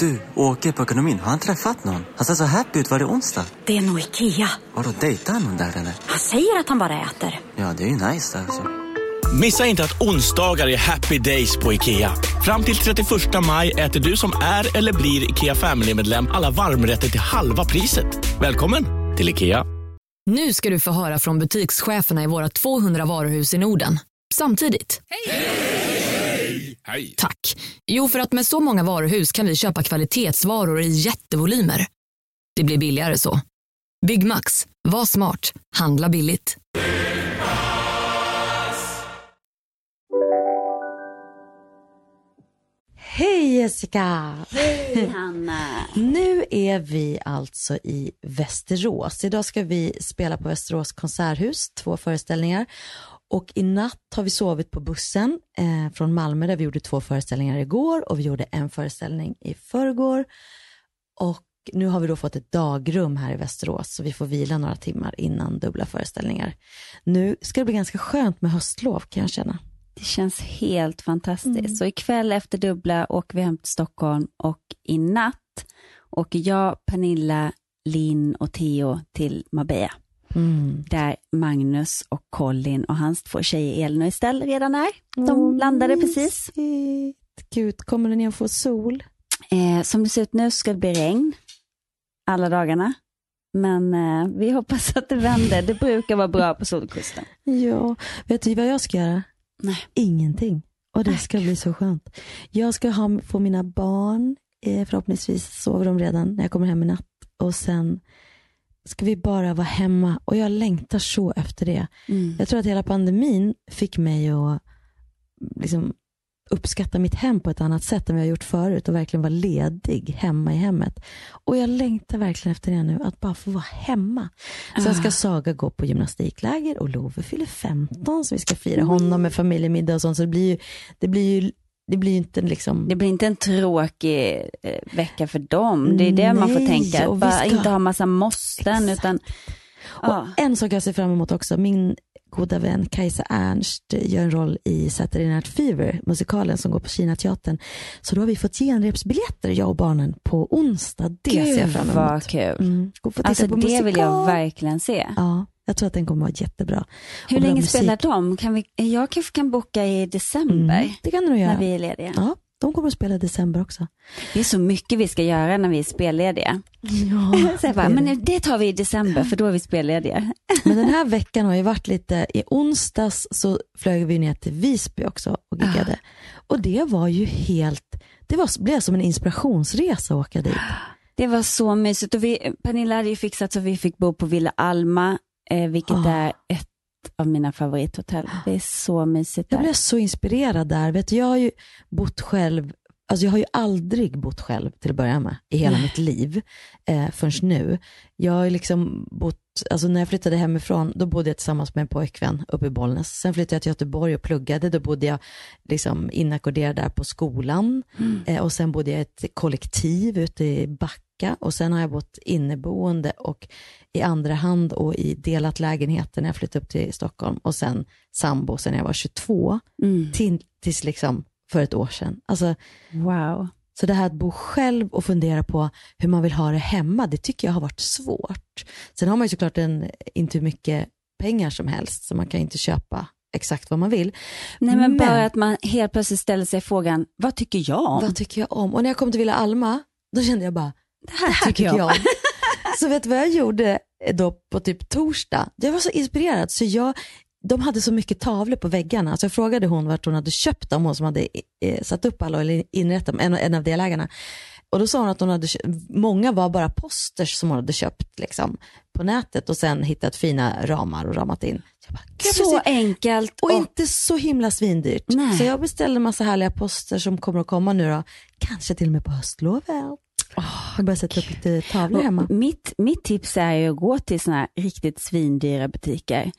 Du, åker på ekonomin. Har han träffat någon? Han ser så happy ut. Var det onsdag? Det är nog Ikea. Har du dejtar han någon där eller? Han säger att han bara äter. Ja, det är ju nice alltså. Missa inte att onsdagar är happy days på IKEA. Fram till 31 maj äter du som är eller blir IKEA Family-medlem alla varmrätter till halva priset. Välkommen till IKEA. Nu ska du få höra från butikscheferna i våra 200 varuhus i Norden. Samtidigt. Hej! Tack. Jo, för att med så många varuhus kan vi köpa kvalitetsvaror i jättevolymer. Det blir billigare så. Byggmax. Var smart. Handla billigt. Hej Jessica! Hej Hanna! Nu är vi alltså i Västerås. Idag ska vi spela på Västerås konserthus, två föreställningar. Och i natt har vi sovit på bussen eh, från Malmö där vi gjorde två föreställningar igår och vi gjorde en föreställning i förrgår. Och nu har vi då fått ett dagrum här i Västerås så vi får vila några timmar innan dubbla föreställningar. Nu ska det bli ganska skönt med höstlov kan jag känna. Det känns helt fantastiskt. Mm. Så ikväll efter dubbla åker vi hem till Stockholm och i natt åker jag, Pernilla, Linn och Theo till Marbella. Mm. Där Magnus och Colin och hans två tjejer Elin och Estelle redan är. De oh, landade precis. Gud, kommer ni att få sol? Eh, som det ser ut nu ska det bli regn alla dagarna. Men eh, vi hoppas att det vänder. Det brukar vara bra på Solkusten. Ja, vet du vad jag ska göra? Nej. Ingenting. Och det ska bli så skönt. Jag ska ha, få mina barn, eh, förhoppningsvis sover de redan när jag kommer hem i natt. Och sen ska vi bara vara hemma. Och jag längtar så efter det. Mm. Jag tror att hela pandemin fick mig att liksom uppskatta mitt hem på ett annat sätt än vi har gjort förut och verkligen vara ledig hemma i hemmet. Och jag längtar verkligen efter det nu, att bara få vara hemma. Sen ska ah. Saga gå på gymnastikläger och Love fyller 15 så vi ska fira honom med familjemiddag och sånt. Så det blir ju, det blir ju det blir inte liksom... Det blir inte en tråkig eh, vecka för dem. Det är det Nej, man får tänka. Bara ska... inte ha massa måsten. Utan, och ja. En sak jag ser fram emot också. Min goda vän Kajsa Ernst gör en roll i Saturday Night Fever, musikalen som går på Kinateatern. Så då har vi fått genrepsbiljetter, jag och barnen, på onsdag. Det Gud, ser jag fram emot. vad kul. Mm. Alltså det musikal. vill jag verkligen se. Ja. Jag tror att den kommer att vara jättebra. Hur länge spelar de? Kan vi, jag kanske kan boka i december. Mm, det kan du göra. När vi är lediga. Ja, de kommer att spela i december också. Det är så mycket vi ska göra när vi är spellediga. Ja, så bara, men det tar vi i december för då är vi spellediga. Men den här veckan har ju varit lite, i onsdags så flög vi ner till Visby också och giggade. Ah. Och det var ju helt, det var, blev som en inspirationsresa att åka dit. Det var så mysigt och vi, Pernilla hade ju fixat så vi fick bo på Villa Alma, eh, vilket oh. är ett av mina favorithotell. Det är så mysigt där. Jag blev så inspirerad där. Vet jag har ju bott själv Alltså jag har ju aldrig bott själv till att börja med i hela Nej. mitt liv eh, förrän nu. Jag har liksom bott, alltså när jag flyttade hemifrån, då bodde jag tillsammans med en pojkvän uppe i Bollnäs. Sen flyttade jag till Göteborg och pluggade, då bodde jag liksom inackorderad där på skolan. Mm. Eh, och sen bodde jag i ett kollektiv ute i Backa och sen har jag bott inneboende och i andra hand och i delat lägenheter när jag flyttade upp till Stockholm och sen sambo sen jag var 22 mm. till, tills liksom för ett år sedan. Alltså, wow. Så det här att bo själv och fundera på hur man vill ha det hemma, det tycker jag har varit svårt. Sen har man ju såklart en, inte hur mycket pengar som helst, så man kan inte köpa exakt vad man vill. Nej men, men, bara att man helt plötsligt ställer sig frågan, vad tycker jag om? Vad tycker jag om? Och när jag kom till Villa Alma, då kände jag bara, det här, det här tycker jag, jag om. så vet du vad jag gjorde då på typ torsdag? Jag var så inspirerad så jag de hade så mycket tavlor på väggarna, så jag frågade hon vart hon hade köpt dem, hon som hade eh, satt upp alla eller inrett dem, en, en av delägarna. Och då sa hon att hon hade, många var bara posters som hon hade köpt liksom, på nätet och sen hittat fina ramar och ramat in. Bara, så enkelt. Och, och, inte så himla svindyrt. Nej. Så jag beställde en massa härliga poster som kommer att komma nu då. Kanske till och med på höstlovet. Oh, jag börjar sätta upp lite tavlor hemma. Mitt, mitt tips är ju att gå till sådana här riktigt svindyra butiker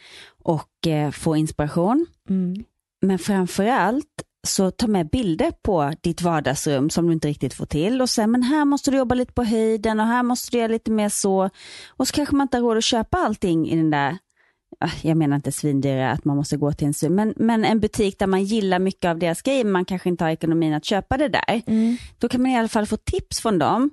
och eh, få inspiration. Mm. Men framförallt så ta med bilder på ditt vardagsrum som du inte riktigt får till och sen men här måste du jobba lite på höjden och här måste du göra lite mer så. Och så kanske man inte har råd att köpa allting i den där jag menar inte svindyra att man måste gå till en svin, men, men en butik där man gillar mycket av deras grejer, man kanske inte har ekonomin att köpa det där. Mm. Då kan man i alla fall få tips från dem.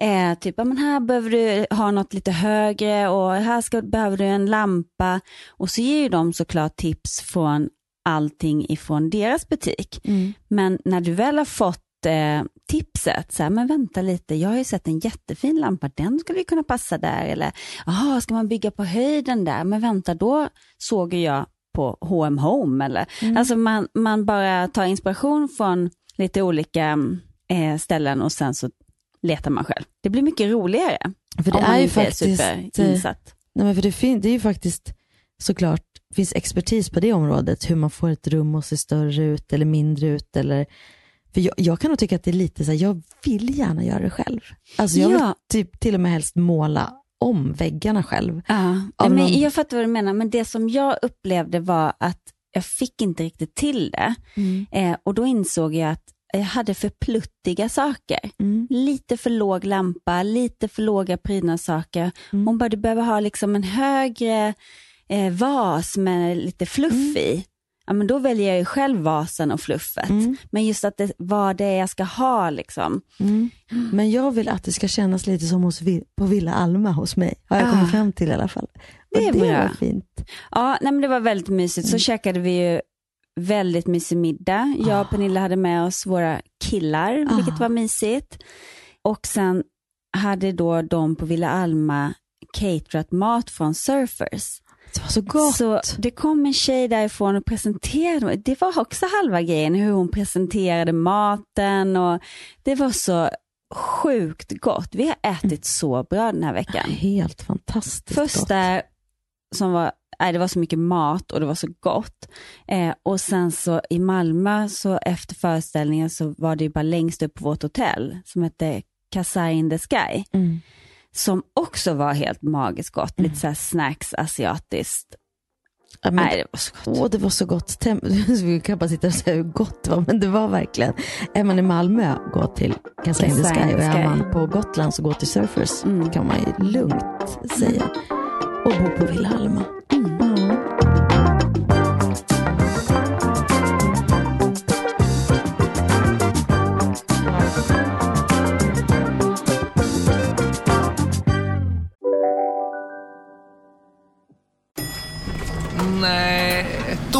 Eh, typ, men här behöver du ha något lite högre och här ska, behöver du en lampa. Och så ger ju de såklart tips från allting ifrån deras butik. Mm. Men när du väl har fått eh, tipset, så här, men vänta lite, jag har ju sett en jättefin lampa, den skulle ju kunna passa där. Eller, jaha, ska man bygga på höjden där? Men vänta, då såg jag på H&M Home. Eller, Mm. Alltså man, man bara tar inspiration från lite olika eh, ställen och sen så letar man själv. Det blir mycket roligare. För det är ju faktiskt, är eh. Nej, men för det, fin- det är ju faktiskt såklart, finns expertis på det området, hur man får ett rum att se större ut eller mindre ut. Eller, för jag, jag kan nog tycka att det är lite så här, jag vill gärna göra det själv. Alltså jag vill Ja. typ till och med helst måla om väggarna själv. Ja, men någon- Jag fattar vad du menar, men det som jag upplevde var att jag fick inte riktigt till det. Eh, och då insåg jag att jag hade för pluttiga saker. Mm. Lite för låg lampa, lite för låga prydnadssaker. Mm. Hon bara, du behöver ha liksom en högre eh, vas med lite fluff i. Ja, men då väljer jag ju själv vasen och fluffet. Mm. Men just att det, vad det är jag ska ha liksom. Mm. Men jag vill att det ska kännas lite som hos, på Villa Alma hos mig. Har jag Ah. kommit fram till i alla fall. Det är och det bra. var fint. Ja, nej, men det var väldigt mysigt. Så käkade vi ju väldigt mysig middag. Jag och Pernilla hade med oss våra killar, Ah. vilket var mysigt. Och sen hade då de på Villa Alma caterat mat från Surfers. Det var så gott. Så det kom en tjej därifrån och presenterade, det var också halva grejen, hur hon presenterade maten och det var så sjukt gott. Vi har ätit så bra den här veckan. Helt fantastiskt Först gott. som var, nej, det var så mycket mat och det var så gott. Eh, och sen så i Malmö så efter föreställningen så var det bara längst upp på vårt hotell som hette Casa in the Sky. Mm. Som också var helt magiskt gott, lite så snacks asiatiskt. Ja, men nej, det var så gott. Åh, det var så gott. Tem- Vi kan bara sitta och säga hur gott det var, men det var verkligen. Är man i Malmö, gå till Casa in the Sky. Och är man på Gotland så gå till Surfers. Mm. Det kan man ju lugnt säga. Och bo på Villa Alma.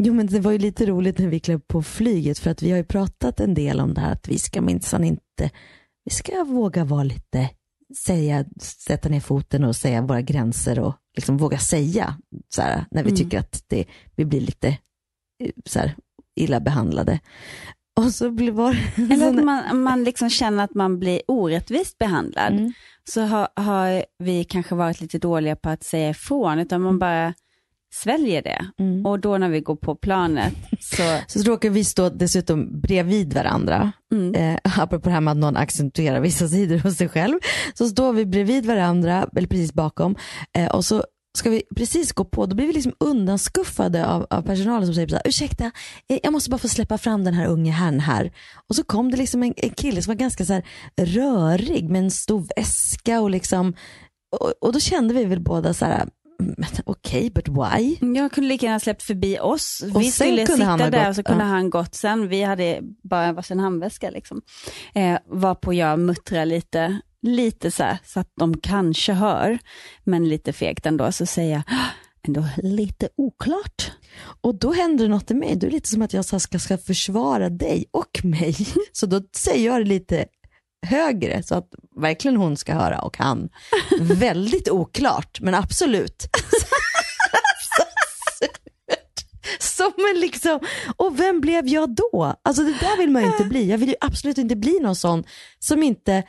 Jo men det var ju lite roligt när vi klev på flyget för att vi har ju pratat en del om det här att vi ska minsann inte, vi ska våga vara lite, säga, sätta ner foten och säga våra gränser och liksom våga säga så här, när vi Mm. tycker att det, vi blir lite eh, så här, illa behandlade. Och så blir var Eller att man, man liksom känner att man blir orättvist behandlad. Mm. Så har, har vi kanske varit lite dåliga på att säga ifrån, utan man bara sväljer det. Mm. Och då när vi går på planet så, Så råkar vi stå dessutom bredvid varandra. mm, Eh, apropå det här med att någon accentuerar vissa sidor hos sig själv. Så står vi bredvid varandra, eller precis bakom. Eh, och så ska vi precis gå på, då blir vi liksom undanskuffade av, av personalen som säger så här, ursäkta, eh, jag måste bara få släppa fram den här unge herrn här. Och så kom det liksom en, en kille som var ganska så rörig med en stor väska och liksom, och, och då kände vi väl båda så här, "Mm, okej, but why? jag kunde lika gärna släppt förbi oss. Och vi skulle sitta där gått, och så kunde ja. han gått sen. Vi hade bara varsin handväska. Liksom. Eh, varpå jag muttrade lite, lite så här, så att de kanske hör, men lite fegt ändå, så säger jag "Ah, ändå lite oklart. Och då händer något i mig. Då är det lite som att jag ska, ska försvara dig och mig. Så då säger jag det lite högre så att verkligen hon ska höra och han. Väldigt oklart, men absolut. Som en liksom, och vem blev jag då? Alltså det där vill man ju inte bli. Jag vill ju absolut inte bli någon sån som inte,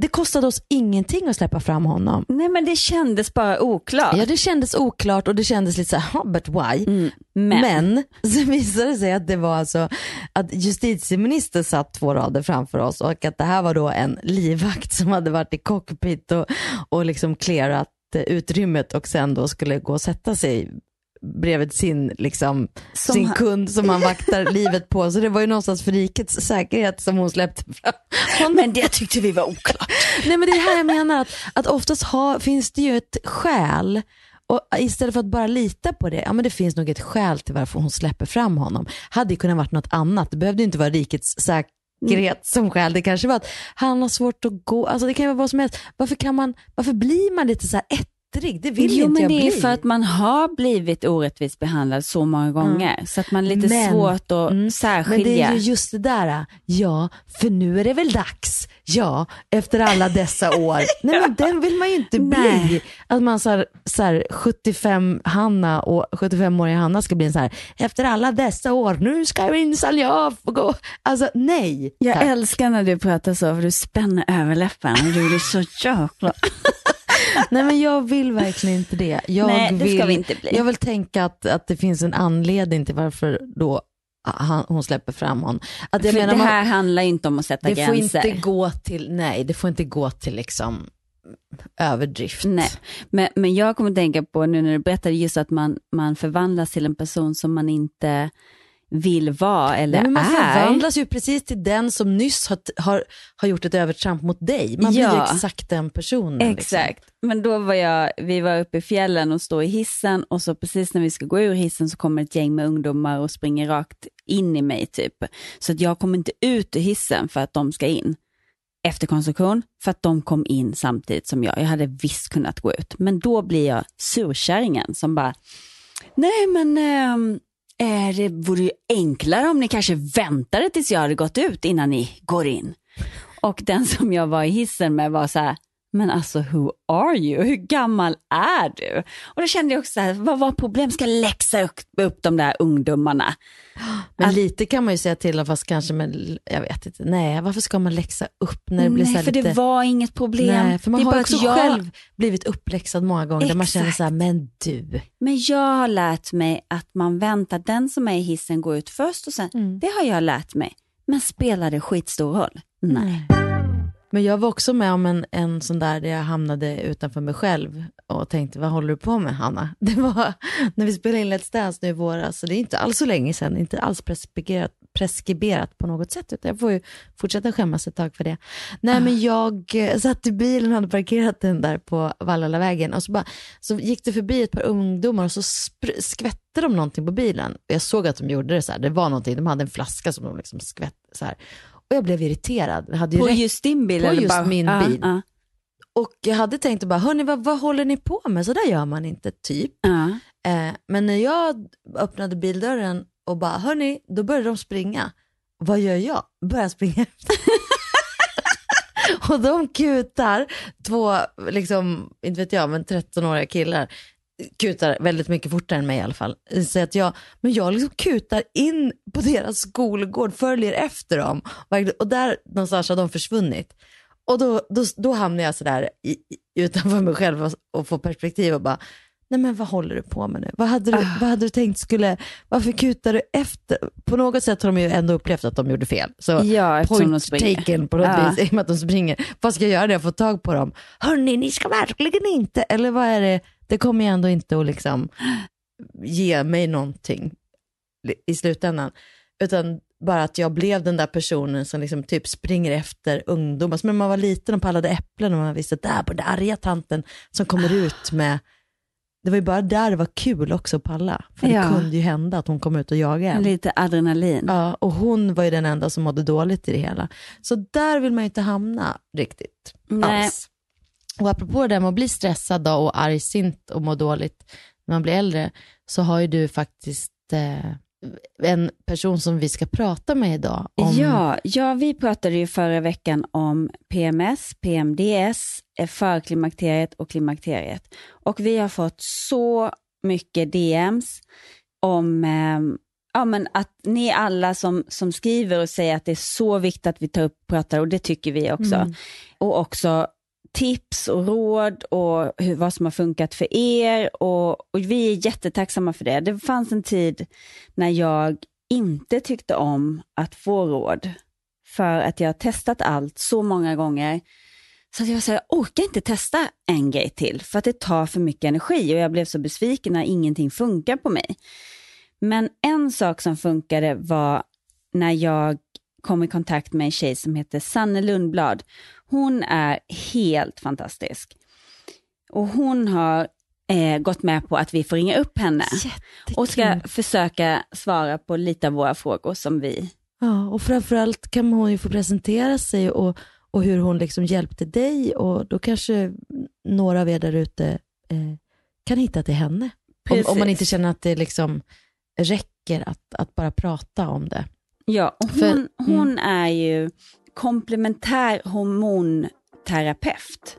det kostade oss ingenting att släppa fram honom. Nej men det kändes bara oklart. Ja det kändes oklart och det kändes lite så här, "Huh, but why? men. men så visade det sig att det var alltså att justitieministern satt två rader framför oss och att det här var då en livvakt som hade varit i cockpit och, och liksom clearat eh, utrymmet och sen då skulle gå och sätta sig bredvid sin, liksom, Som sin han- kund som han vaktar livet på. Så det var ju någonstans för rikets säkerhet som hon släppte fram honom. Men det tyckte vi var oklart. Nej men det är här jag menar, att, att oftast ha, finns det ju ett skäl och istället för att bara lita på det, ja men det finns nog ett skäl till varför hon släpper fram honom. Hade ju kunnat varit något annat, det behövde ju inte vara rikets säkerhet som skäl. Det kanske var att han har svårt att gå, alltså det kan ju vara vad som helst. Varför, kan man, varför blir man lite så här ettrig? Det vill jo, inte men jag det är bli. för att man har blivit orättvist behandlad så många gånger. Så att man är lite Men- svårt att Mm. särskilja. Men det är ju just det där, ja, för nu är det väl dags, ja, efter alla dessa år. Nej men den vill man ju inte bli. Nej. Att man så här, så här 75 Hanna och 75-åriga Hanna ska bli en så här, efter alla dessa år, nu ska minsann jag få gå. Alltså nej. Jag tack. älskar när du pratar så, för du spänner överläppen och du är så jäkla... Nej men jag vill verkligen inte det. Jag Nej, det ska vill, vi inte bli. Jag vill tänka att, att det finns en anledning till varför då han, hon släpper fram honom. Att jag För menar, det man- här handlar ju inte om att sätta det får gränser. inte gå till, nej det får inte gå till liksom överdrift. Nej, men, men jag kommer att tänka på nu när du berättade just att man, man förvandlas till en person som man inte vill vara eller Nej, man är. förvandlas ju precis till den som nyss har, har, har gjort ett övertramp mot dig. Man blir ju exakt den personen. liksom. Exakt, men då var jag, vi var uppe i fjällen och står i hissen och så precis när vi ska gå ur hissen så kommer ett gäng med ungdomar och springer rakt in i mig typ. Så att jag kommer inte ut ur hissen för att de ska in. Efterkonstruktion för att de kom in samtidigt som jag. Jag hade visst kunnat gå ut. Men då blir jag surkärringen som bara, nej men ehm, eh, det vore ju enklare om ni kanske väntade tills jag hade gått ut innan ni går in. Och den som jag var i hissen med var så här, men alltså who are you? Hur gammal är du? Och då kände jag också så här, vad var problemet? Ska jag läxa upp, de där ungdomarna? Men lite kan man ju säga till fast kanske med, jag vet inte, nej varför ska man läxa upp när det blir så Nej, här för lite... det var inget problem. Nej, för man har att också jag, själv blivit uppläxad många gånger där man känner Exakt. så här, men du. Men jag har lärt mig att man väntar, den som är i hissen går ut först och sen, Mm. det har jag lärt mig. Men spelar det skitstor roll? Nej. Men jag var också med om en, en sån där där jag hamnade utanför mig själv och tänkte, vad håller du på med Hanna? Det var när vi spelade in Let's Dance nu i våras, så det är inte alls så länge sedan, inte alls preskriberat, preskriberat på något sätt, utan jag får ju fortsätta skämmas ett tag för det. Nej men jag eh, satt i bilen och hade parkerat den där på Vallalavägen och så, bara, så gick det förbi ett par ungdomar och så skvätte de någonting på bilen. Jag såg att de gjorde det så här, det var någonting, de hade en flaska som de liksom skvätte så här. Och jag blev irriterad. Jag hade ju På rätt- just din bil? På eller just bara- min Ja, bil. ja, Och jag hade tänkt bara, hörni vad, vad håller ni på med? Så där gör man inte, typ. ja. Eh, men när jag öppnade bildörren och bara, hörni, då började de springa. Vad gör jag? Börjar springa och de kutar, två, liksom, inte vet jag, men 13-åriga killar, kutar väldigt mycket fortare än mig i alla fall. Så att jag, men jag liksom kutar in på deras skolgård, följer efter dem. Och där någonstans har de försvunnit. Och då, då, då hamnar jag sådär i, utanför mig själv och, och får perspektiv och bara, nej men vad håller du på med nu? Vad hade du, vad hade du tänkt skulle, varför kutar du efter? På något sätt har de ju ändå upplevt att de gjorde fel. Så Ja, point taken på något Ja. vis, i och med att de springer. Vad ska jag göra när jag får tag på dem? Hörni, ni ska verkligen inte, eller vad är det? Det kommer ju ändå inte att liksom ge mig någonting i slutändan. Utan bara att jag blev den där personen som liksom typ springer efter ungdomar. Som när man var liten och pallade äpplen och man visste att där på den arga tanten som kommer ut med det var ju bara där det var kul också att palla. För Ja. det kunde ju hända att hon kom ut och jagade en. Lite adrenalin. Ja, och hon var ju den enda som mådde dåligt i det hela. Så där vill man ju inte hamna riktigt Nej. alls. Och apropå det där med att bli stressad då och argsint och må dåligt när man blir äldre, så har ju du faktiskt eh, en person som vi ska prata med idag. Om, Ja, ja, vi pratade ju förra veckan om PMS, PMDS, eh, förklimakteriet och klimakteriet. Och vi har fått så mycket DMs om eh, ja, men att ni alla som, som skriver och säger att det är så viktigt att vi tar upp och pratar, och det tycker vi också. Mm. Och också tips och råd och hur, vad som har funkat för er. Och, och vi är jättetacksamma för det. Det fanns en tid när jag inte tyckte om att få råd. För att jag har testat allt så många gånger. Så att jag var så här, jag orkar inte testa en grej till. För att det tar för mycket energi och jag blev så besviken när ingenting funkar på mig. Men en sak som funkade var när jag kom i kontakt med en tjej som heter Sanne Lundblad. Hon är helt fantastisk. Och hon har eh, gått med på att vi får ringa upp henne och ska försöka svara på lite av våra frågor som vi... Ja, och framförallt kan hon ju få presentera sig och, och hur hon liksom hjälpte dig och då kanske några av er där ute eh, kan hitta till henne. Om, om man inte känner att det liksom räcker att, att bara prata om det. Ja, och För- hon, hon är ju komplementär hormonterapeut,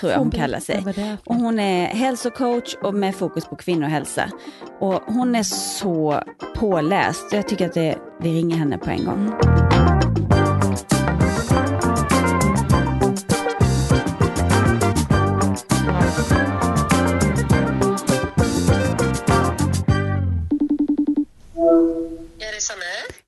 tror jag hon kallar sig. Och hon är hälsocoach och med fokus på kvinnohälsa. Och hon är så påläst. Jag tycker att det, vi ringer henne på en gång.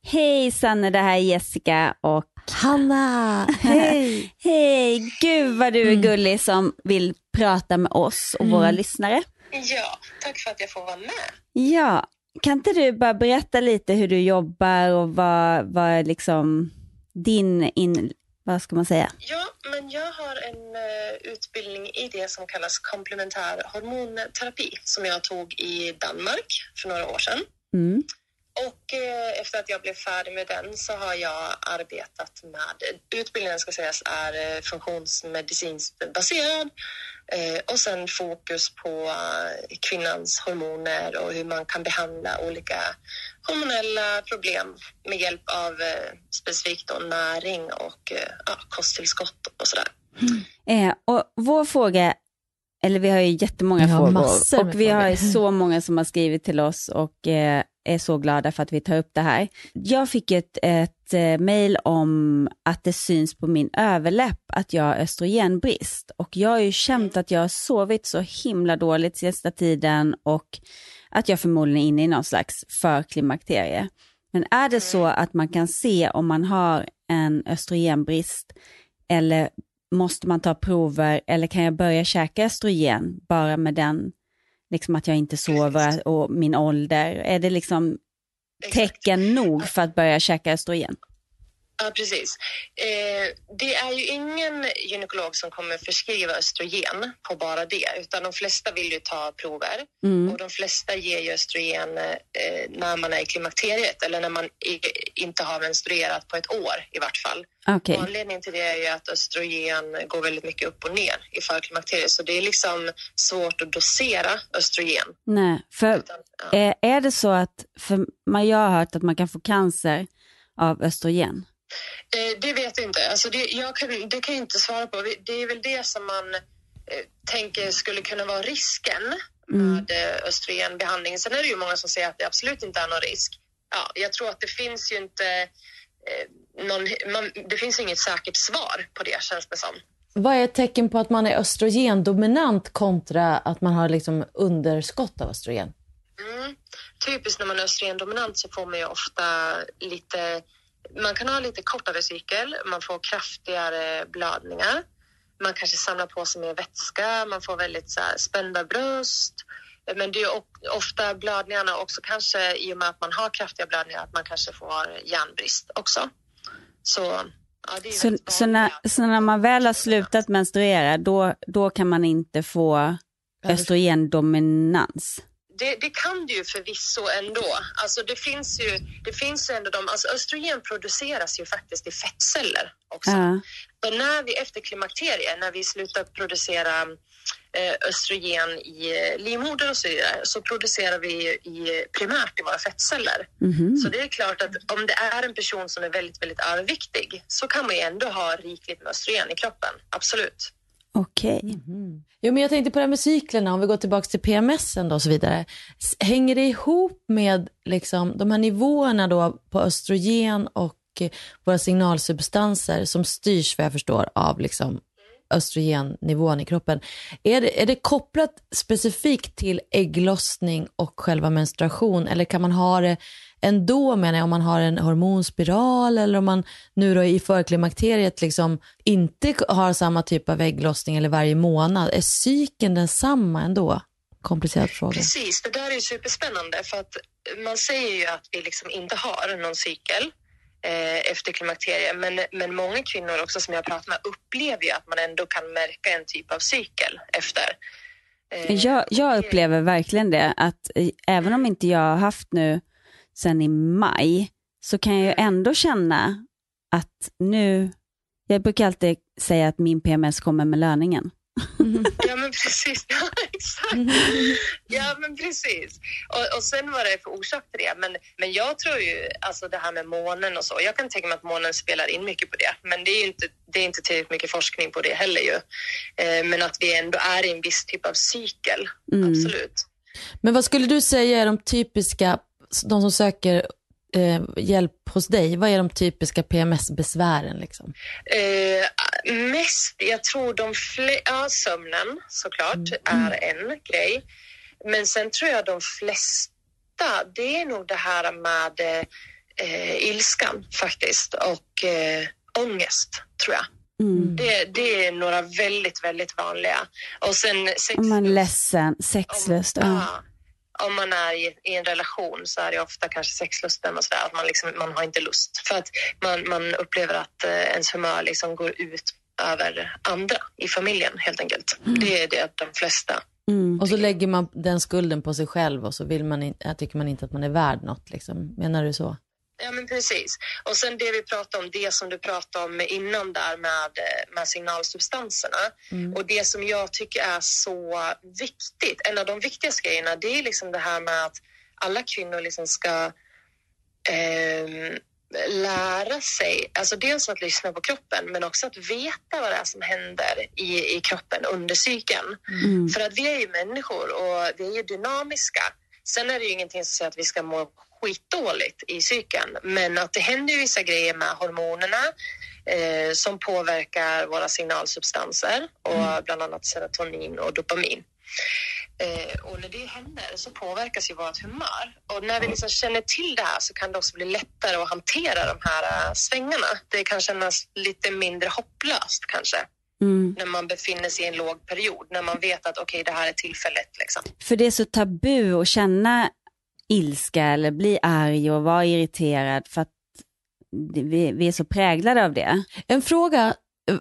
Hej Sanne, det här är Jessica och Hanna, hej! Hej, gud vad du är Mm. gullig som vill prata med oss och våra lyssnare. Ja, tack för att jag får vara med. Ja, kan inte du bara berätta lite hur du jobbar och vad, vad är liksom din, in, vad ska man säga? Ja, men jag har en eh, utbildning i det som kallas komplementär hormonterapi som jag tog i Danmark för några år sedan. Mm. Och eh, efter att jag blev färdig med den så har jag arbetat med, utbildningen ska sägas är eh, funktionsmedicinskt baserad eh, och sen fokus på eh, kvinnans hormoner och hur man kan behandla olika hormonella problem med hjälp av eh, specifikt då näring och eh, ja, kosttillskott och sådär. Eh, och vår fråga, eller vi har ju jättemånga Vi har frågor och vi har ju frågor. så många som har skrivit till oss och eh, är så glada för att vi tar upp det här. Jag fick ett, ett eh, mejl om att det syns på min överläpp att jag har östrogenbrist och jag har ju känt att jag har sovit så himla dåligt sista tiden och att jag förmodligen är inne i någon slags förklimakterie. Men är det så att man kan se om man har en östrogenbrist eller måste man ta prover eller kan jag börja käka östrogen bara med den, liksom att jag inte sover och min ålder? Är det liksom tecken nog för att börja käka östrogen? Ja, precis. Eh, det är ju ingen gynekolog som kommer förskriva östrogen på bara det, utan de flesta vill ju ta prover Mm. och de flesta ger ju östrogen eh, när man är i klimakteriet eller när man i, inte har menstruerat på ett år i vart fall. Och Anledningen till det är ju att östrogen går väldigt mycket upp och ner i förklimakteriet, så det är liksom svårt att dosera östrogen. Nej, för eh, är det så att, för man, jag har hört att man kan få cancer av östrogen. Eh, det vet jag inte. Alltså det, jag kan, det kan jag inte svara på. Det är väl det som man eh, tänker skulle kunna vara risken med eh, östrogenbehandling. Sen är det ju många som säger att det absolut inte är någon risk. Ja, jag tror att det finns ju inte eh, någon, man, det finns inget säkert svar på det känns det som. Vad är ett tecken på att man är östrogendominant kontra att man har liksom underskott av östrogen? Mm. Typiskt när man är östrogendominant så får man ju ofta lite, man kan ha lite kortare cykel, man får kraftigare blödningar, man kanske samlar på sig mer vätska, man får väldigt så här, spända bröst. Men det är ofta blödningarna också kanske i och med att man har kraftiga blödningar att man kanske får järnbrist också. Så, ja, det är ju Så, så, när, så när man väl har slutat menstruera, då, då kan man inte få östrogendominans? Det, det kan det ju förvisso ändå. Alltså det finns ju, det finns ju ändå de, alltså östrogen produceras ju faktiskt i fettceller också. Ja. Så när vi efter klimakteriet, när vi slutar producera eh, östrogen i eh, livmoder och så vidare, så producerar vi i, primärt i våra fettceller. Mhm. Så det är klart att om det är en person som är väldigt, väldigt arvviktig så kan man ju ändå ha rikligt med östrogen i kroppen. Absolut. Okej. Mm-hmm. Jo, men jag tänkte på det här med cyklerna, om vi går tillbaka till PMS då och så vidare. Hänger det ihop med liksom, de här nivåerna då på östrogen och eh, våra signalsubstanser som styrs, vad jag förstår, av liksom östrogennivån i kroppen. Är det, är det kopplat specifikt till ägglossning och själva menstruation eller kan man ha det ändå menar jag om man har en hormonspiral eller om man nu då i förklimakteriet liksom inte har samma typ av ägglossning eller varje månad. Är cykeln densamma ändå? Komplicerad fråga. Precis, det där är ju superspännande för att man säger ju att vi liksom inte har någon cykel eh, efter klimakteriet. Men, men många kvinnor också som jag pratar med upplever ju att man ändå kan märka en typ av cykel efter. Eh, Jag, jag upplever verkligen det, att även om inte jag har haft nu sen i maj, så kan jag ju ändå känna att nu, jag brukar alltid säga att min PMS kommer med löningen. Ja men precis, ja, exakt. Ja men precis. Och, och sen vad det är för orsak till det. Men, men jag tror ju, alltså det här med månen och så, jag kan tänka mig att månen spelar in mycket på det. Men det är ju inte, det är inte tillräckligt mycket forskning på det heller ju. Eh, men att vi ändå är i en viss typ av cykel, absolut. Men vad skulle du säga är de typiska, de som söker eh, hjälp hos dig, vad är de typiska PMS-besvären? Liksom? Eh, mest, jag tror de flesta, ja sömnen såklart är en grej. Men sen tror jag de flesta, det är nog det här med eh, ilskan faktiskt och eh, ångest tror jag. Det, det är några väldigt, väldigt vanliga. Och sen sex, Om man är ledsen, sexlöst. Ja. ja, om man är i, i en relation så är det ofta kanske sexlusten och sådär, att man, liksom, man har inte lust. För att man, man upplever att eh, ens humör liksom går ut över andra i familjen helt enkelt. Det är det de flesta. Och så lägger man den skulden på sig själv och så vill man inte, tycker man inte att man är värd något. Liksom. Menar du så? Ja, men precis. Och sen det vi pratade om, det som du pratade om innan där med, eh, med signalsubstanserna. Och det som jag tycker är så viktigt, en av de viktigaste grejerna, det är liksom det här med att alla kvinnor liksom ska ehm, lära sig, alltså dels att lyssna på kroppen men också att veta vad det är som händer i, i kroppen under cykeln. För att vi är ju människor och vi är ju dynamiska. Sen är det ju ingenting som säger att vi ska må skitdåligt i cykeln, men att det händer vissa grejer med hormonerna eh, som påverkar våra signalsubstanser och bland annat serotonin och dopamin. Eh, och när det händer så påverkas ju vårt humör. Och när vi liksom känner till det här så kan det också bli lättare att hantera de här eh, svängarna. Det kan kännas lite mindre hopplöst kanske. När man befinner sig i en låg period, när man vet att okej, det här är tillfället. Liksom. För det är så tabu att känna ilska eller bli arg och vara irriterad för att vi, vi är så präglade av det. En fråga, eh,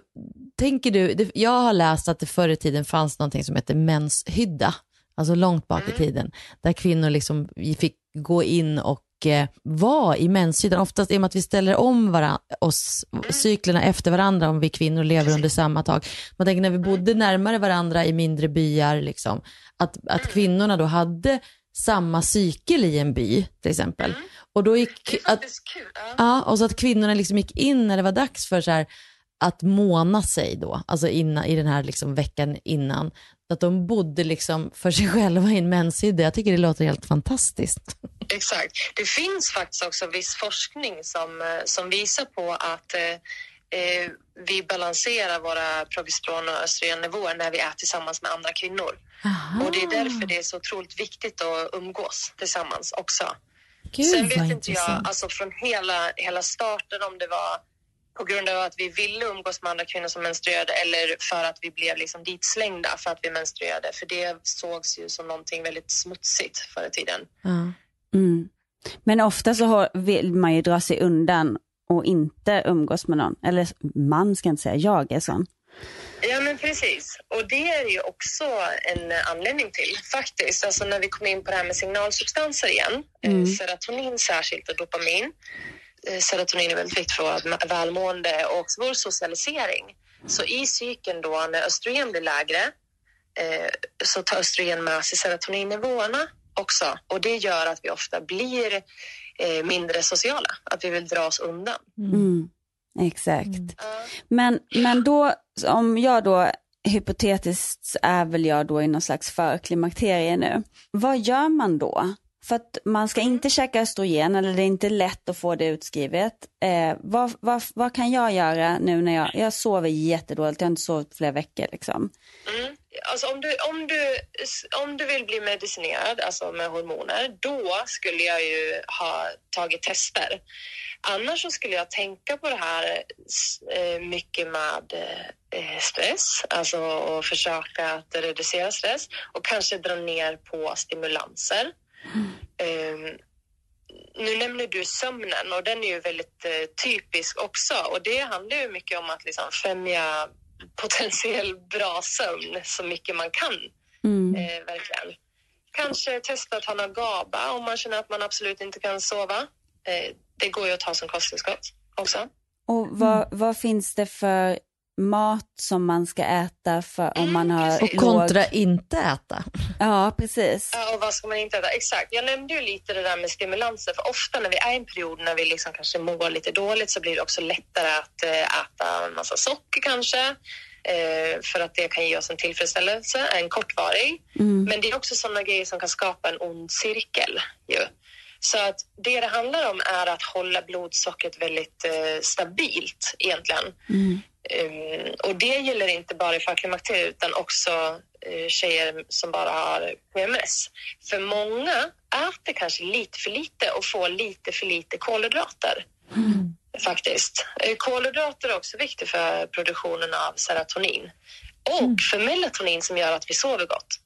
tänker du, jag har läst att det förr i tiden fanns någonting som heter menshydda, alltså långt bak i tiden, där kvinnor liksom fick gå in och eh, vara i menshyddan, oftast i och med att vi ställer om varan, oss, cyklerna efter varandra om vi kvinnor lever under samma tak. Man tänker när vi bodde närmare varandra i mindre byar, liksom, att, att kvinnorna då hade samma cykel i en by till exempel. Och då gick, att, ja, och så att kvinnorna liksom gick in när det var dags för så här, att måna sig då, alltså innan, i den här liksom veckan innan. Att de bodde liksom för sig själva i en menshydda. Jag tycker det låter helt fantastiskt. Exakt. Det finns faktiskt också viss forskning som, eh, som visar på att eh, eh, vi balanserar våra progesteron och östrogennivåer när vi är tillsammans med andra kvinnor. Och det är därför det är så otroligt viktigt att umgås tillsammans också. Gud, Sen vet inte jag, alltså från hela, hela starten om det var på grund av att vi ville umgås med andra kvinnor som menstruerade eller för att vi blev liksom ditslängda för att vi menstruerade. För det sågs ju som någonting väldigt smutsigt förr i tiden. Mm. Men ofta så har, vill man ju dra sig undan och inte umgås med någon. Eller man ska inte säga, jag är sån. Ja, men precis. Och det är ju också en anledning till faktiskt. Alltså när vi kommer in på det här med signalsubstanser igen, mm. serotonin särskilt och dopamin. Eh, serotonin är väldigt viktigt för vårt välmående och vår socialisering. Så i cykeln då när östrogen blir lägre eh, så tar östrogen med sig serotoninnivåerna också och det gör att vi ofta blir eh, mindre sociala, att vi vill dra oss undan. Mm. Exakt. Mm. Men, men då, om jag då hypotetiskt är väl jag då i någon slags förklimakterie nu. Vad gör man då? För att man ska inte käka östrogen eller det är inte lätt att få det utskrivet. Eh, vad, vad, vad kan jag göra nu när jag, jag sover jättedåligt, jag har inte sovit flera veckor liksom. Mm. Alltså om, du, om, du, om du vill bli medicinerad, alltså med hormoner, då skulle jag ju ha tagit tester. Annars så skulle jag tänka på det här eh, mycket med eh, stress, alltså och försöka att reducera stress och kanske dra ner på stimulanser. Mm. nu nämner du sömnen och den är ju väldigt uh, typisk också och det handlar ju mycket om att liksom främja potentiell bra sömn så mycket man kan. Mm. Uh, verkligen. Kanske testa att ta någon GABA om man känner att man absolut inte kan sova. Uh, det går ju att ta som kosttillskott också. Och vad, vad finns det för mat som man ska äta för om man har mm, Och kontra låg... inte äta. Ja, precis. Ja, och vad ska man inte äta? Exakt. Jag nämnde ju lite det där med stimulanser, för ofta när vi är i en period när vi liksom kanske mår lite dåligt så blir det också lättare att eh, äta en massa socker kanske. Eh, för att det kan ge oss en tillfredsställelse, en kortvarig. Mm. Men det är också sådana grejer som kan skapa en ond cirkel. Ju. Så att det det handlar om är att hålla blodsockret väldigt eh, stabilt egentligen. Mm. Um, och det gäller inte bara i förklimakteriet utan också uh, tjejer som bara har PMS. För många äter kanske lite för lite och får lite för lite kolhydrater. Mm. Faktiskt. Uh, kolhydrater är också viktigt för produktionen av serotonin och mm. för melatonin som gör att vi sover gott.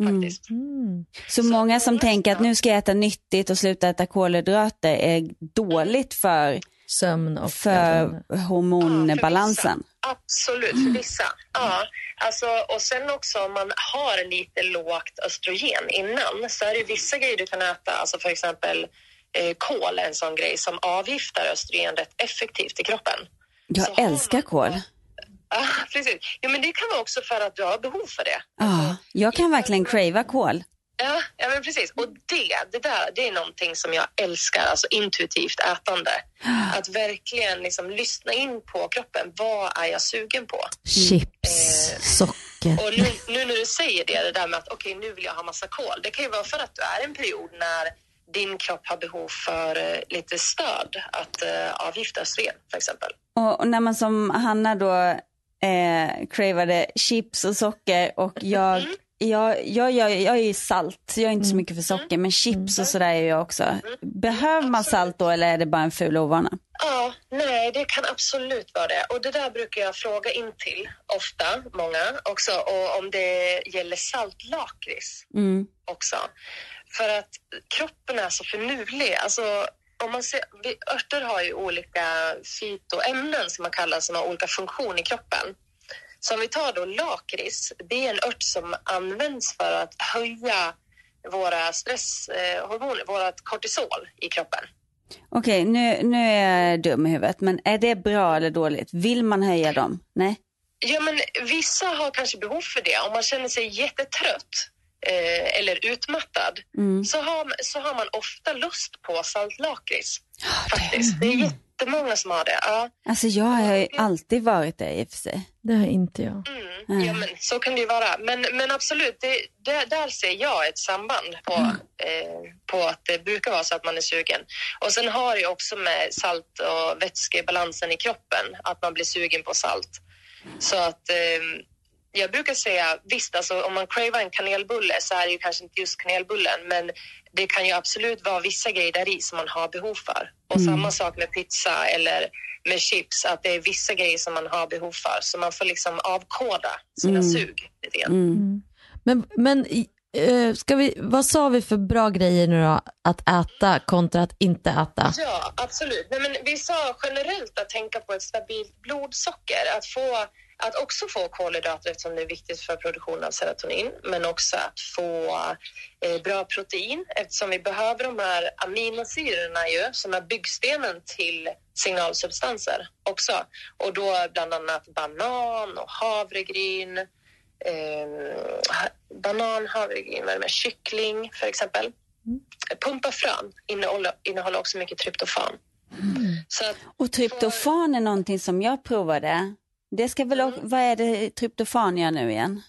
Mm. Faktiskt. Mm. Så, Så många som tänker att nu ska jag äta nyttigt och sluta äta kolhydrater är dåligt för sömn och för hormonbalansen. Ja, Absolut, för vissa. Ja. Alltså, och sen också om man har lite lågt östrogen innan så är det vissa grejer du kan äta, alltså för exempel eh, är en sån grej som avgiftar östrogen rätt effektivt i kroppen. Jag så älskar kål. Ja, precis. Ja, men det kan vara också för att du har behov för det. Ja, jag kan verkligen crava kål. Ja, ja men precis. Och det, det där, det är någonting som jag älskar, alltså intuitivt ätande. Att verkligen liksom lyssna in på kroppen. Vad är jag sugen på? Chips, eh, socker. Och nu, nu, när du säger det, det där med att okej, okay, nu vill jag ha massa kol. Det kan ju vara för att du är en period när din kropp har behov för uh, lite stöd att uh, avgifta östrogen, för exempel. Och, och, när man som Hanna då eh, cravade chips och socker och jag mm jag, jag, jag, jag är ju salt, jag är inte så mm. mycket för socker, men chips och sådär är jag också. Behöver man salt då eller är det bara en ful ovana? Ja, nej det kan absolut vara det. Och det där brukar jag fråga in till ofta, många också, och om det gäller saltlakrits mm. också. För att kroppen är så finurlig. Alltså, om man ser, vi, örter har ju olika fytoämnen som man kallar som har olika funktion i kroppen. Så om vi tar då lakrits, det är en ört som används för att höja våra stresshormoner, eh, vårt kortisol i kroppen. Okej, okay, nu, nu är jag dum i huvudet, men är det bra eller dåligt? Vill man höja dem? Nej? Ja, men vissa har kanske behov för det. Om man känner sig jättetrött eh, eller utmattad mm. så, har, så har man ofta lust på saltlakrits. Oh, faktiskt. Det är jättemånga som har det. Ja. Alltså jag har ju alltid varit det i och för sig. Det har inte jag. Mm. Ja, men så kan det ju vara. Men, men absolut, det, det, där ser jag ett samband på, mm. eh, på att det brukar vara så att man är sugen. Och sen har det också med salt och vätskebalansen i kroppen, att man blir sugen på salt. Så att eh, jag brukar säga visst, alltså, om man cravar en kanelbulle så är det ju kanske inte just kanelbullen, men det kan ju absolut vara vissa grejer där i som man har behov för. Och mm. samma sak med pizza eller med chips, att det är vissa grejer som man har behov för. Så man får liksom avkoda sina mm. sug lite grann. Mm. Men, men uh, ska vi, vad sa vi för bra grejer nu då, att äta kontra att inte äta? Ja, absolut. Nej, men vi sa generellt att tänka på ett stabilt blodsocker, att få att också få kolhydrater eftersom det är viktigt för produktionen av serotonin, men också att få eh, bra protein eftersom vi behöver de här aminosyrorna ju som är byggstenen till signalsubstanser också. Och då bland annat banan och havregryn, eh, banan, havregryn, vad är det med, kyckling för exempel. Pumpafrön innehåller, innehåller också mycket tryptofan. Så att, Och tryptofan är någonting som jag provade. Det ska väl, också- vad är det tryptofan gör nu igen?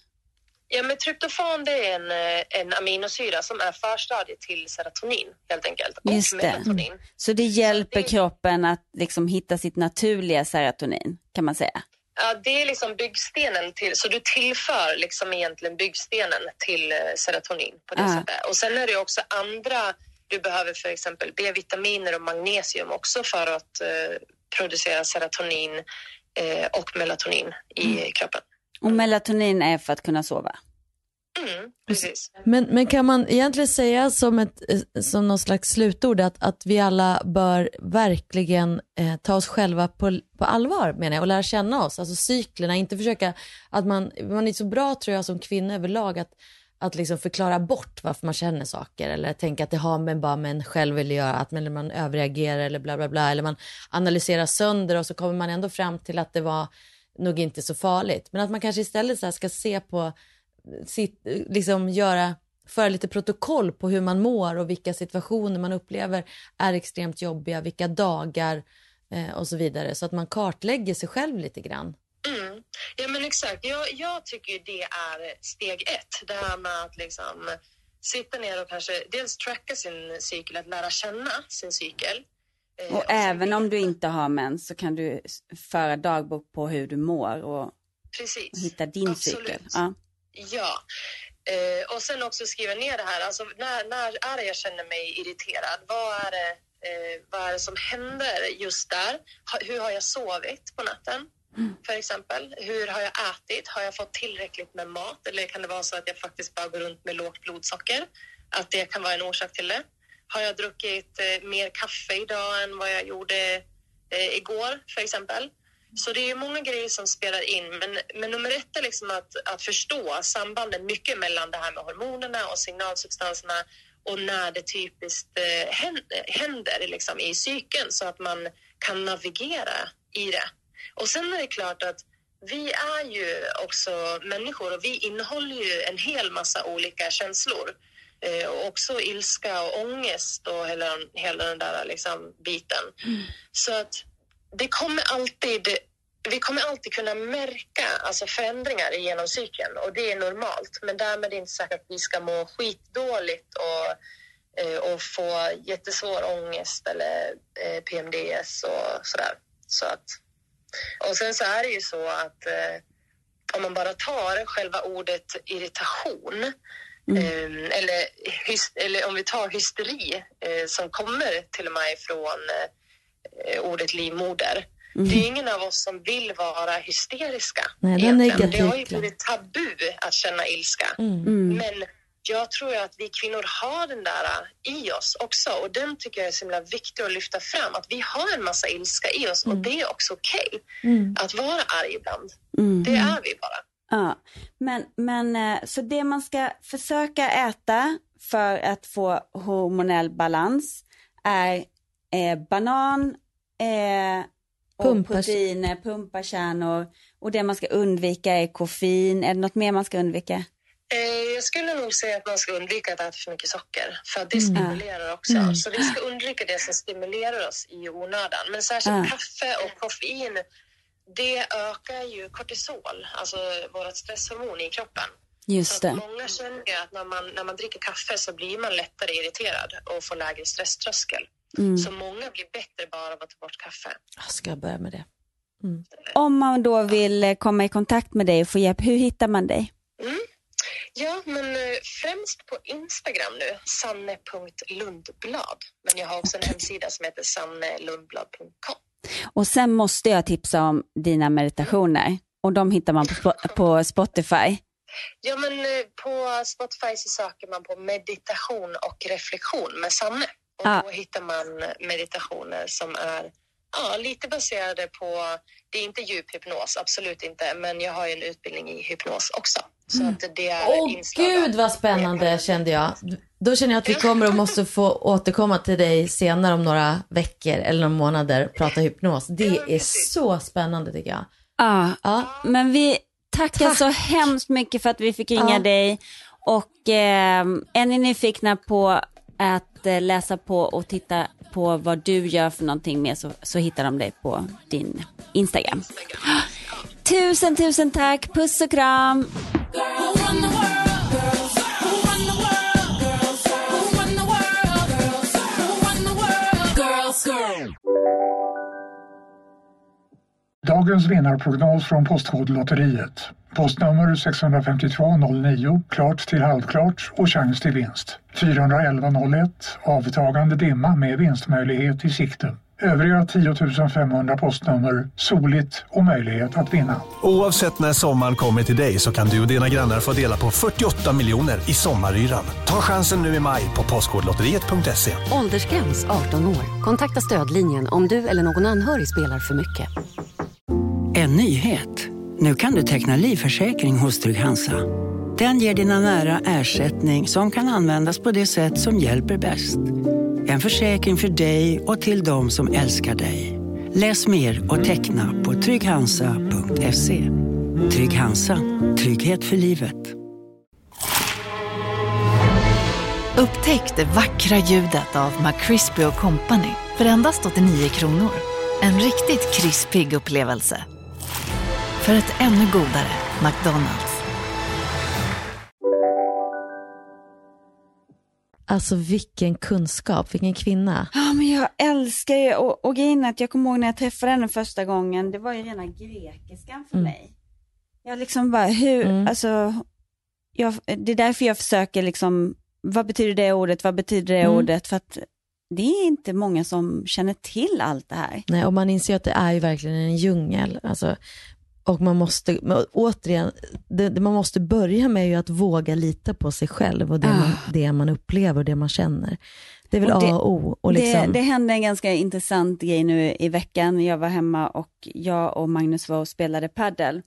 ja, men tryptofan det är en, eh, en aminosyra som är förstadiet till serotonin helt enkelt. Just och det. melatonin. Så det hjälper kroppen att liksom hitta sitt naturliga serotonin, kan man säga. Ja, det är liksom byggstenen till, så du tillför liksom egentligen byggstenen till eh, serotonin på det Ah. sättet. Och sen är det också andra, du behöver för exempel B-vitaminer och magnesium också för att eh, producera serotonin och melatonin i kroppen. Och melatonin är för att kunna sova. Mm, precis. Men, men kan man egentligen säga som, ett, eh, som någon slags slutord att, att vi alla bör verkligen eh, ta oss själva på, på allvar menar jag och lära känna oss, alltså cyklerna, inte försöka att man, man är så bra tror jag som kvinna överlag att, att liksom förklara bort varför man känner saker eller tänka att det har med bara med en själv vill göra, att man, eller man överreagerar eller bla bla bla eller man analyserar sönder och så kommer man ändå fram till att det var nog inte så farligt. Men att man kanske istället så här ska se på sitt, liksom göra, föra lite protokoll på hur man mår och vilka situationer man upplever är extremt jobbiga, vilka dagar eh, och så vidare. Så att man kartlägger sig själv lite grann. Ja men exakt. Jag, jag tycker det är steg ett. Det här med att liksom sitta ner och kanske dels tracka sin cykel, att lära känna sin cykel. Eh, Och även om du inte har mens så kan du föra dagbok på hur du mår och Precis. hitta din Absolut. cykel. Ja. Ja. Eh, och sen också skriva ner det här. Alltså, när, när är det jag känner mig irriterad? Vad är det, eh, vad är det som händer just där? Ha, hur har jag sovit på natten? För exempel. Hur har jag ätit? Har jag fått tillräckligt med mat? Eller kan det vara så att jag faktiskt bara går runt med lågt blodsocker? Att det kan vara en orsak till det. Har jag druckit eh, mer kaffe idag än vad jag gjorde eh, igår, för exempel? Så det är många grejer som spelar in. Men, men nummer ett är liksom att, att förstå sambanden mycket mellan det här med hormonerna och signalsubstanserna och när det typiskt eh, händer, händer liksom i cykeln så att man kan navigera i det. Och sen är det klart att vi är ju också människor och vi innehåller ju en hel massa olika känslor. Eh, och också ilska och ångest och hela, hela den där liksom biten. Så att det kommer alltid, vi kommer alltid kunna märka alltså förändringar genom cykeln och det är normalt. Men därmed är det inte säkert att vi ska må skitdåligt och, eh, och få jättesvår ångest eller eh, PMDS och sådär. Så att, och sen så är det ju så att eh, om man bara tar själva ordet irritation eh, eller, eller om vi tar hysteri eh, som kommer till och med från eh, ordet livmoder. Det är ingen av oss som vill vara hysteriska. Nej, det. Det har ju blivit tabu att känna ilska. Mm. Men jag tror ju att vi kvinnor har den där i oss också och den tycker jag är så himla viktig att lyfta fram. Att vi har en massa ilska i oss och det är också okej Mm. att vara arg ibland. Mm. Det är vi bara. Ja, men, men eh, så det man ska försöka äta för att få hormonell balans är eh, banan eh, och proteiner, pumpakärnor och det man ska undvika är koffein. Är det något mer man ska undvika? Eh, Jag skulle nog säga att man ska undvika att äta för mycket socker för det Mm. stimulerar också. Mm. Så vi ska undvika det som stimulerar oss i onödan. Men särskilt Ah. kaffe och koffein, det ökar ju kortisol, alltså vårt stresshormon i kroppen. Just det. Många känner ju att när man, när man dricker kaffe så blir man lättare irriterad och får lägre stresströskel. Mm. Så många blir bättre bara av att ta bort kaffe. Jag ska börja med det. Om man då vill eh, komma i kontakt med dig och få hjälp, hur hittar man dig? Ja, men eh, främst på Instagram nu, sanne.lundblad. Men jag har också en hemsida som heter sannelundblad.com. Och sen måste jag tipsa om dina meditationer och de hittar man på, på Spotify. Ja, men eh, på Spotify så söker man på meditation och reflektion med Sanne. Och Ja. då hittar man meditationer som är ja, lite baserade på, det är inte djuphypnos, absolut inte, men jag har ju en utbildning i hypnos också. Så Mm. att det är Åh av- gud vad spännande kände jag. Då känner jag att vi kommer och måste få återkomma till dig senare om några veckor eller några månader och prata hypnos. Det är så spännande tycker jag. Ja, men vi tackar så hemskt mycket för att vi fick ringa Ja. dig. Och eh, är ni nyfikna på att eh, läsa på och titta på vad du gör för någonting mer så, så hittar de dig på din Instagram. Tusen, tusen tack. Puss och kram. Dagens vinnarprognos från Postkodlotteriet. Postnummer 65209, klart till halvklart och chans till vinst. 41101, avtagande dimma med vinstmöjlighet i sikte. Övriga 10 500 postnummer, soligt och möjlighet att vinna. Oavsett när sommaren kommer till dig så kan du och dina grannar få dela på 48 miljoner i sommaryran. Ta chansen nu i maj på Postkodlotteriet.se. Åldersgräns 18 år. Kontakta stödlinjen om du eller någon anhörig spelar för mycket. En nyhet. Nu kan du teckna livförsäkring hos Trygg-Hansa. Den ger dina nära ersättning som kan användas på det sätt som hjälper bäst. En försäkring för dig och till de som älskar dig. Läs mer och teckna på trygghansa.se. Trygg Hansa. Trygghet för livet. Upptäck det vackra ljudet av McCrispy Company för endast 89 kronor. En riktigt krispig upplevelse. För ett ännu godare McDonalds. Alltså vilken kunskap, vilken kvinna. Ja, men jag älskar ju, och, och grejen är att jag kommer ihåg när jag träffade henne första gången, det var ju rena grekiskan för Mm. mig. Jag liksom bara, hur, alltså, jag, det är därför jag försöker liksom, vad betyder det ordet, vad betyder det Mm. ordet, för att det är inte många som känner till allt det här. Nej, och man inser att det är ju verkligen en djungel. Alltså, och man måste, återigen, det, det man måste börja med är ju att våga lita på sig själv och det, man, det man upplever och det man känner. Det är väl Och det- A och O. Och liksom, det, det hände en ganska intressant grej nu i veckan. Jag var hemma och jag och Magnus var och spelade paddel.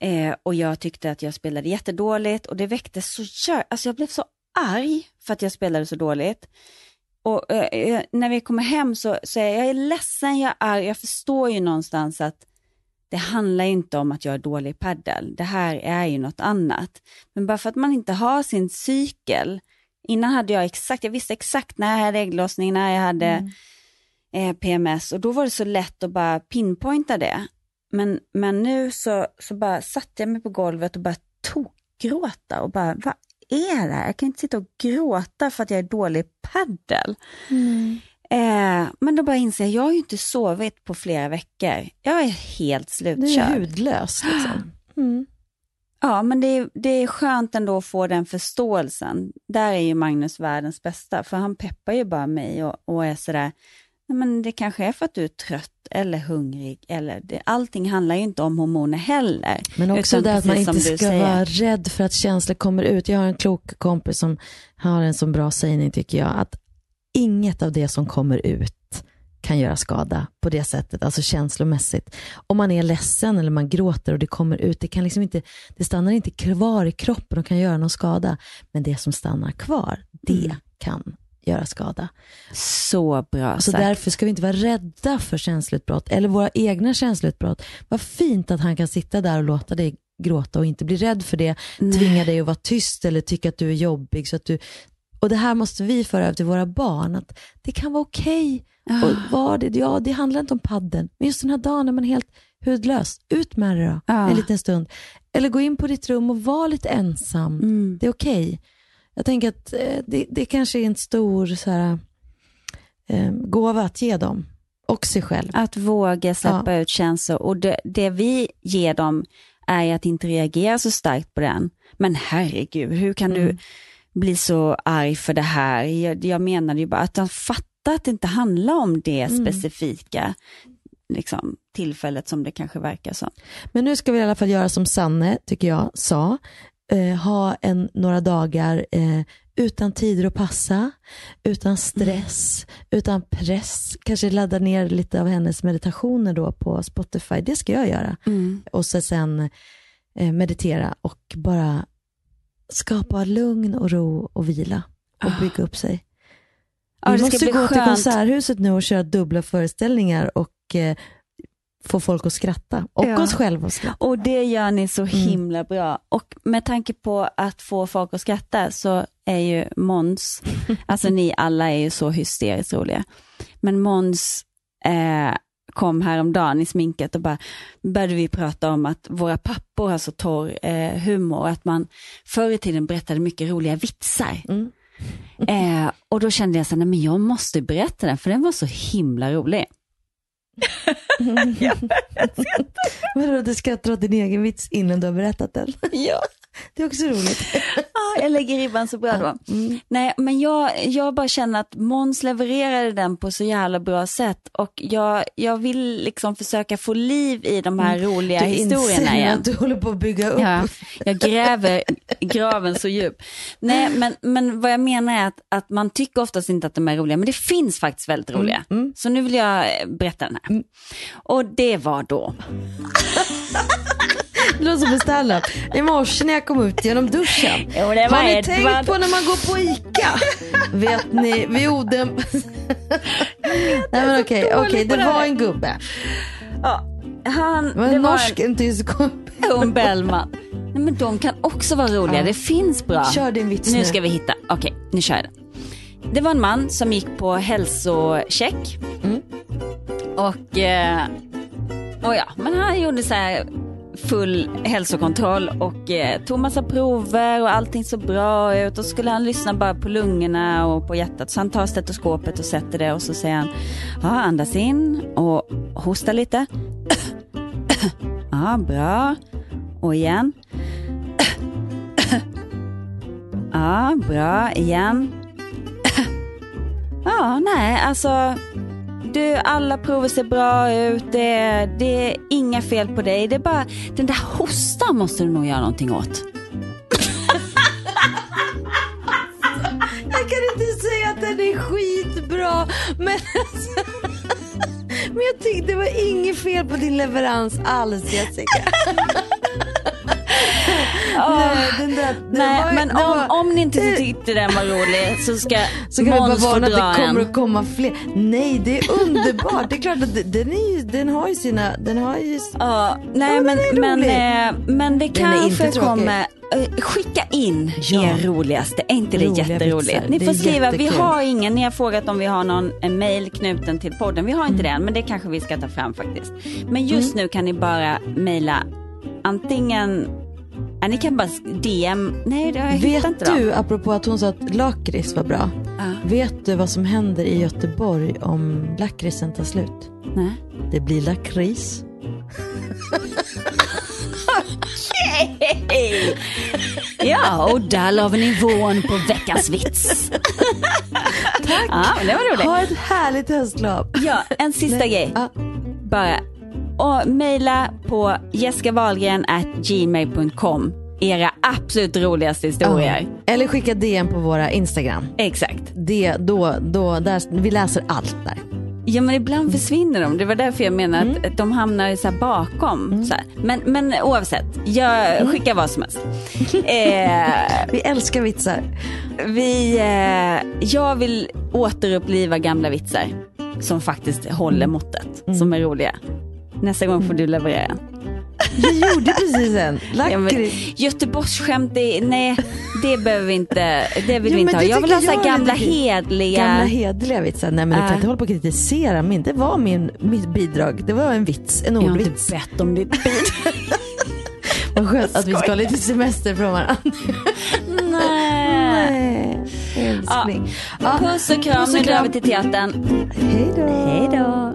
Eh, och jag tyckte att jag spelade jättedåligt och det väckte så jä- alltså jag blev så arg för att jag spelade så dåligt. Och eh, eh, när vi kommer hem så, är jag, jag är ledsen, jag är arg, jag förstår ju någonstans att det handlar inte om att jag är dålig i paddel. Det här är ju något annat. Men bara för att man inte har sin cykel. Innan hade jag exakt, jag visste exakt när jag hade ägglossning, när jag hade eh, PMS och då var det så lätt att bara pinpointa det. Men, men nu så, så bara satte jag mig på golvet och bara tokgråta och bara, vad är det här? Jag kan inte sitta och gråta för att jag är dålig i paddel. Eh, men då bara inser jag, jag har ju inte sovit på flera veckor. Jag är helt du är slutkörd. hudlös. Liksom. Mm. Ja, men det är, det är skönt ändå att få den förståelsen. Där är ju Magnus världens bästa, för han peppar ju bara mig och, och är sådär, nej men det kanske är för att du är trött eller hungrig, eller det, allting handlar ju inte om hormoner heller. Men också det att man inte ska säger. vara rädd för att känslor kommer ut. Jag har en klok kompis som har en så bra sägning tycker jag, att inget av det som kommer ut kan göra skada på det sättet, alltså känslomässigt. Om man är ledsen eller man gråter och det kommer ut, det, kan liksom inte, det stannar inte kvar i kroppen och kan göra någon skada. Men det som stannar kvar, det Mm. kan göra skada. Så bra Så sagt. därför ska vi inte vara rädda för känsloutbrott eller våra egna känsloutbrott. Vad fint att han kan sitta där och låta dig gråta och inte bli rädd för det, tvinga dig att vara tyst eller tycka att du är jobbig. Så att du, och det här måste vi föra över till våra barn, att det kan vara okej. Ah. Och var det, ja, det handlar inte om padden, men just den här dagen när man är helt hudlös, ut med det då, Ah. en liten stund. Eller gå in på ditt rum och var lite ensam. Mm. Det är okej. Jag tänker att eh, det, det kanske är en stor så här, eh, gåva att ge dem och sig själv. Att våga släppa ut känslor och det, det vi ger dem är att inte reagera så starkt på den. Men herregud, hur kan Mm. du bli så arg för det här? Jag, jag menade ju bara att de fattar att det inte handlar om det Mm. specifika liksom, tillfället som det kanske verkar som. Men nu ska vi i alla fall göra som Sanne, tycker jag, sa. Eh, ha en, några dagar eh, utan tider att passa, utan stress, utan press. Kanske ladda ner lite av hennes meditationer då på Spotify. Det ska jag göra. Mm. Och så sen eh, meditera och bara skapa lugn och ro och vila och bygga upp sig. Ja, Vi det ska måste gå till skönt. Konserthuset nu och köra dubbla föreställningar och eh, få folk att skratta. Och Ja. oss själva att skratta. Och det gör ni så Mm. himla bra. Och med tanke på att få folk att skratta så är ju Måns, alltså ni alla är ju så hysteriskt roliga. Men Måns eh, kom häromdagen i sminket och bara började vi prata om att våra pappor har så torr eh, humor att man förr i tiden berättade mycket roliga vitsar. Mm. Eh, och då kände jag så här, men jag måste berätta den för den var så himla rolig. Vadå, du skrattar åt din egen vits innan du har berättat den? Ja. Det är också roligt. Ja, jag lägger ribban så bra då. Mm. Nej, men jag, jag bara känner att Måns levererade den på så jävla bra sätt och jag, jag vill liksom försöka få liv i de här roliga Mm. Du historierna igen. du håller på att bygga upp. Ja, jag gräver graven så djup. Nej, men, men vad jag menar är att, att man tycker oftast inte att de är roliga, men det finns faktiskt väldigt Mm, roliga. Så nu vill jag berätta den här. Och det var då. Det låter som standup. I morse när jag kom ut genom duschen. Jo, Har ni Edvard. tänkt på när man går på ICA? Vet ni, vid Oden... Nej men okej, okej, på det var en gubbe. Ja, han, Det var en norsk, en tysk och en Bellman. Nej, men de kan också vara roliga, Ja. det finns bra. Kör din vits nu. nu. ska vi hitta, okej, nu kör jag den. Det var en man som gick på hälsocheck. Mm. Och, eh, och ja, men han gjorde så här full hälsokontroll och eh, tog massa prover och allting såg bra ut. Och skulle han lyssna bara på lungorna och på hjärtat. Så han tar stetoskopet och sätter det och så säger han, ja andas in och hosta lite. Ja, bra. Och igen. Ja, bra. Igen. Ja, nej, alltså. Du, alla prover ser bra ut. Det, är- det är inga fel på dig. Det är bara den där hostan måste du nog göra någonting åt. Jag kan inte säga att den är skitbra, men Men jag tyckte det var inget fel på din leverans alls Jessica. Nej, den där, den Nej, var- men om, var- om ni inte tyckte den var rolig så ska Så kan vi bara Måns varna att det kommer att komma fler. Nej, det är underbart. Det är klart att den, är ju, den har ju sina... Den har ju... Ja, nej Ja, men, men, eh, men det kanske kommer, eh, skicka in Ja. er roligaste, är inte det Roliga jätteroligt? vitsar. Ni får skriva, vi har ingen, ni har frågat om vi har någon en mail knuten till podden, vi har inte Mm. det än men det kanske vi ska ta fram faktiskt. Men just nu kan ni bara mejla antingen, ja, ni kan bara DM, nej det- jag hittar inte Vet dem. du, apropå att hon sa att lakrits var bra. Ja. Vet du vad som händer i Göteborg om lakritsen tar slut? Nej. Det blir lakrits. Hej! Ja, och där la vi nivån på veckans vits. Tack. Ja, det var roligt. Ha ett härligt höstlov. Ja, en sista Nej. grej. Ja. Bara. Och mejla på gmail.com era absolut roligaste historier. Ja. Eller skicka DM på våra Instagram. Exakt. Det, då, då, där, vi läser allt där. Ja men ibland försvinner de. Det var därför jag menar att- att de hamnar så bakom. Så här. Men, men oavsett, jag skickar vad som helst. eh, Vi älskar vitsar. vi, eh, jag vill återuppliva gamla vitsar som faktiskt håller måttet, som är roliga. Nästa gång får du leverera. Vi gjorde precis en. Ja, Lakrits. Göteborgsskämt, det, nej det behöver vi inte, det vill Jo, vi inte ha. Jag vill ha så jag gamla hedliga. Gamla hederliga vitsar. Nej men du Ja. kan inte hålla på och kritisera min. Det var min, mitt bidrag. Det var en vits, en jag har inte ordvits. bett om ditt bidrag. Vad skönt att vi ska ha lite semester från varandra. nej. Älskling. Ja. Puss och kram, nu drar vi till teatern. Hej då. Hej då.